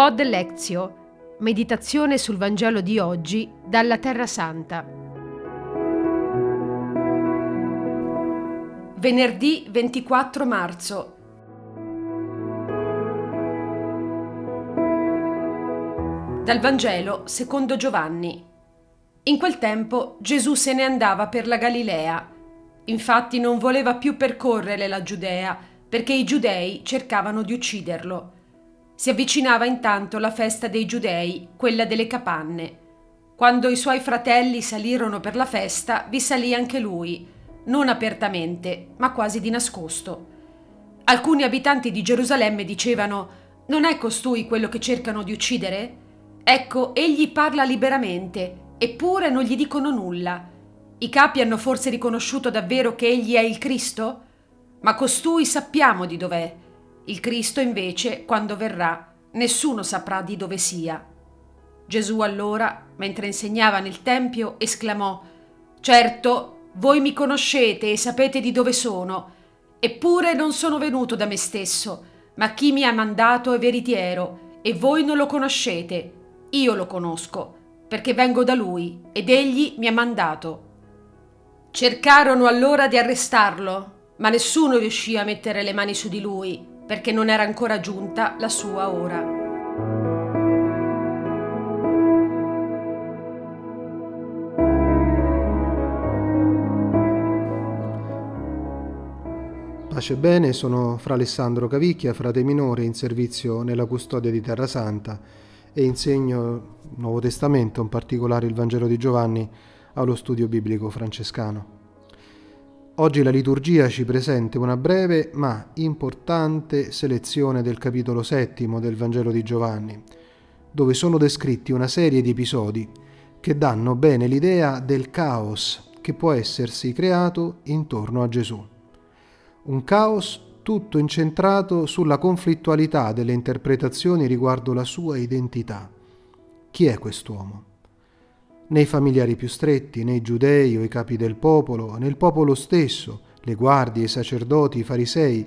Pod Lezio, meditazione sul Vangelo di oggi dalla Terra Santa. Venerdì 24 marzo. Dal Vangelo secondo Giovanni. In quel tempo Gesù se ne andava per la Galilea. Infatti non voleva più percorrere la Giudea, perché i giudei cercavano di ucciderlo. Si avvicinava intanto la festa dei giudei, quella delle capanne. Quando i suoi fratelli salirono per la festa, vi salì anche lui, non apertamente, ma quasi di nascosto. Alcuni abitanti di Gerusalemme dicevano Non è costui quello che cercano di uccidere? Ecco, egli parla liberamente Eppure non gli dicono nulla. I capi hanno forse riconosciuto davvero che egli è il Cristo? Ma costui sappiamo di dov'è. Il Cristo invece, quando verrà, nessuno saprà di dove sia. Gesù allora, mentre insegnava nel Tempio, esclamò Certo, voi mi conoscete e sapete di dove sono, eppure non sono venuto da me stesso, ma chi mi ha mandato è veritiero, e voi non lo conoscete, io lo conosco perché vengo da lui ed egli mi ha mandato. Cercarono allora di arrestarlo, ma nessuno riuscì a mettere le mani su di lui, perché non era ancora giunta la sua ora. Pace bene, sono Fra Alessandro Cavicchia, frate minore in servizio nella custodia di Terra Santa e insegno il Nuovo Testamento, in particolare il Vangelo di Giovanni, allo studio biblico francescano. Oggi la liturgia ci presenta una breve ma importante selezione del capitolo settimo del Vangelo di Giovanni, dove sono descritti una serie di episodi che danno bene l'idea del caos che può essersi creato intorno a Gesù. Un caos tutto incentrato sulla conflittualità delle interpretazioni riguardo la sua identità. Chi è quest'uomo? Nei familiari più stretti, nei giudei o i capi del popolo, nel popolo stesso, le guardie, i sacerdoti, i farisei,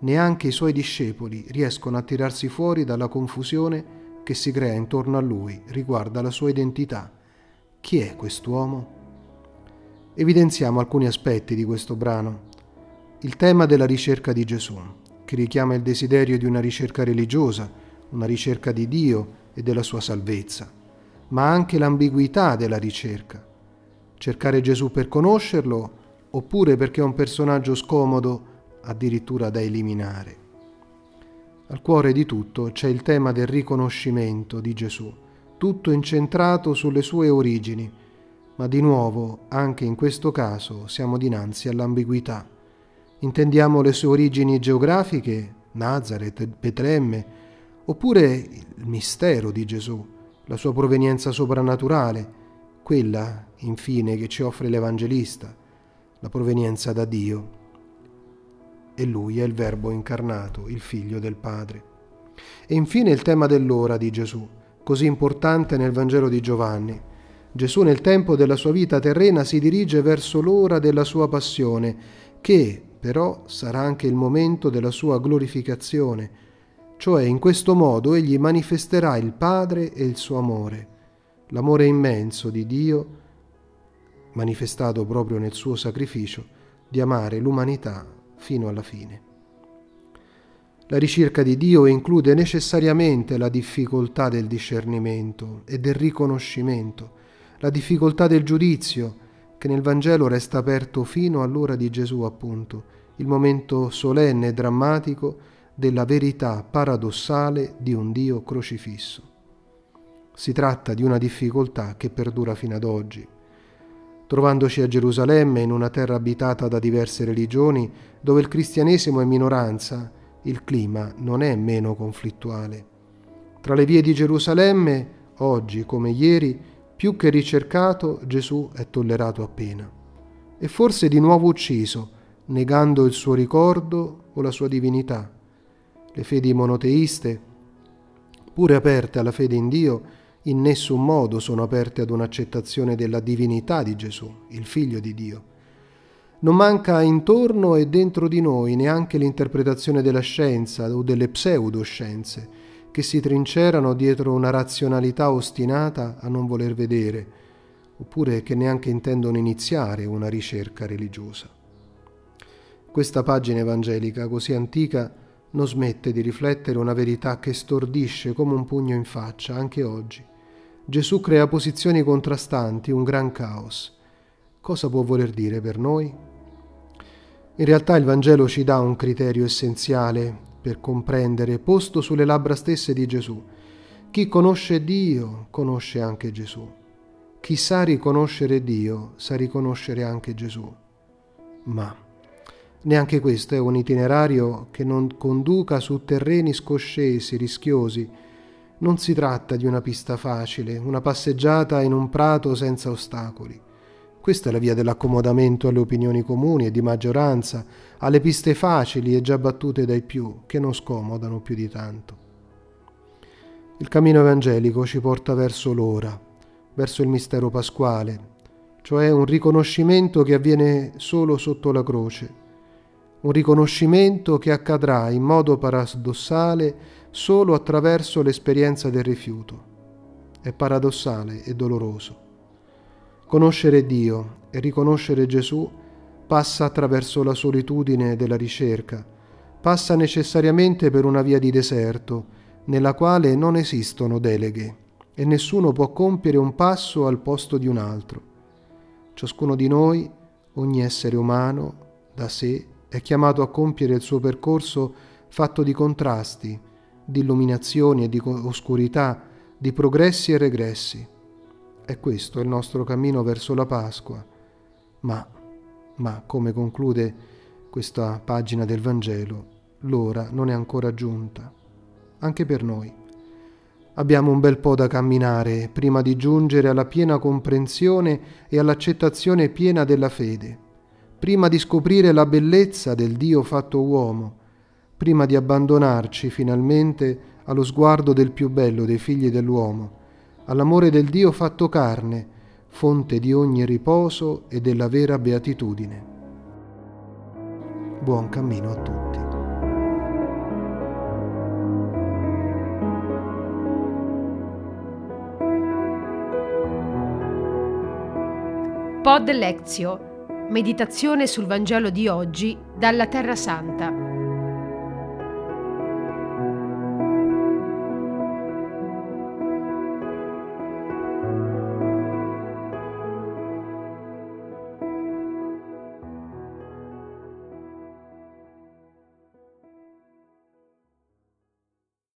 neanche i suoi discepoli riescono a tirarsi fuori dalla confusione che si crea intorno a lui riguardo alla sua identità. Chi è quest'uomo? Evidenziamo alcuni aspetti di questo brano il tema della ricerca di Gesù, che richiama il desiderio di una ricerca religiosa, una ricerca di Dio e della sua salvezza, ma anche l'ambiguità della ricerca. Cercare Gesù per conoscerlo oppure perché è un personaggio scomodo addirittura da eliminare. Al cuore di tutto c'è il tema del riconoscimento di Gesù, tutto incentrato sulle sue origini, ma di nuovo, anche in questo caso, siamo dinanzi all'ambiguità. Intendiamo le sue origini geografiche, Nazareth, Betlemme, oppure il mistero di Gesù, la sua provenienza soprannaturale, quella, infine, che ci offre l'Evangelista, la provenienza da Dio. E lui è il Verbo incarnato, il Figlio del Padre. E infine il tema dell'ora di Gesù, così importante nel Vangelo di Giovanni. Gesù nel tempo della sua vita terrena si dirige verso l'ora della sua passione, che, però sarà anche il momento della sua glorificazione, cioè in questo modo egli manifesterà il Padre e il suo amore, l'amore immenso di Dio manifestato proprio nel suo sacrificio di amare l'umanità fino alla fine. La ricerca di Dio include necessariamente la difficoltà del discernimento e del riconoscimento, la difficoltà del giudizio, che nel Vangelo resta aperto fino all'ora di Gesù, appunto, il momento solenne e drammatico della verità paradossale di un Dio crocifisso. Si tratta di una difficoltà che perdura fino ad oggi. Trovandoci a Gerusalemme, in una terra abitata da diverse religioni, dove il cristianesimo è minoranza, il clima non è meno conflittuale. Tra le vie di Gerusalemme, oggi come ieri, più che ricercato, Gesù è tollerato appena. E forse di nuovo ucciso, negando il suo ricordo o la sua divinità. Le fedi monoteiste, pure aperte alla fede in Dio, in nessun modo sono aperte ad un'accettazione della divinità di Gesù, il figlio di Dio. Non manca intorno e dentro di noi neanche l'interpretazione della scienza o delle pseudoscienze, che si trincerano dietro una razionalità ostinata a non voler vedere, oppure che neanche intendono iniziare una ricerca religiosa. Questa pagina evangelica così antica non smette di riflettere una verità che stordisce come un pugno in faccia anche oggi. Gesù crea posizioni contrastanti, un gran caos. Cosa può voler dire per noi? In realtà il Vangelo ci dà un criterio essenziale per comprendere, posto sulle labbra stesse di Gesù. Chi conosce Dio conosce anche Gesù. Chi sa riconoscere Dio sa riconoscere anche Gesù. Ma Neanche questo è un itinerario che non conduca su terreni scoscesi, rischiosi. Non si tratta di una pista facile, una passeggiata in un prato senza ostacoli. Questa è la via dell'accomodamento alle opinioni comuni e di maggioranza, alle piste facili e già battute dai più, che non scomodano più di tanto. Il cammino evangelico ci porta verso l'ora, verso il mistero pasquale, cioè un riconoscimento che avviene solo sotto la croce un riconoscimento che accadrà in modo paradossale solo attraverso l'esperienza del rifiuto. È paradossale e doloroso. Conoscere Dio e riconoscere Gesù passa attraverso la solitudine della ricerca, passa necessariamente per una via di deserto, nella quale non esistono deleghe e nessuno può compiere un passo al posto di un altro. Ciascuno di noi, ogni essere umano, da sé è chiamato a compiere il suo percorso fatto di contrasti, di illuminazioni e di oscurità, di progressi e regressi. È questo il nostro cammino verso la Pasqua. Ma, ma, come conclude questa pagina del Vangelo, l'ora non è ancora giunta, anche per noi. Abbiamo un bel po' da camminare prima di giungere alla piena comprensione e all'accettazione piena della fede prima di scoprire la bellezza del Dio fatto uomo, prima di abbandonarci finalmente allo sguardo del più bello dei figli dell'uomo, all'amore del Dio fatto carne, fonte di ogni riposo e della vera beatitudine. Buon cammino a tutti. Pod Lezio Meditazione sul Vangelo di oggi dalla Terra Santa.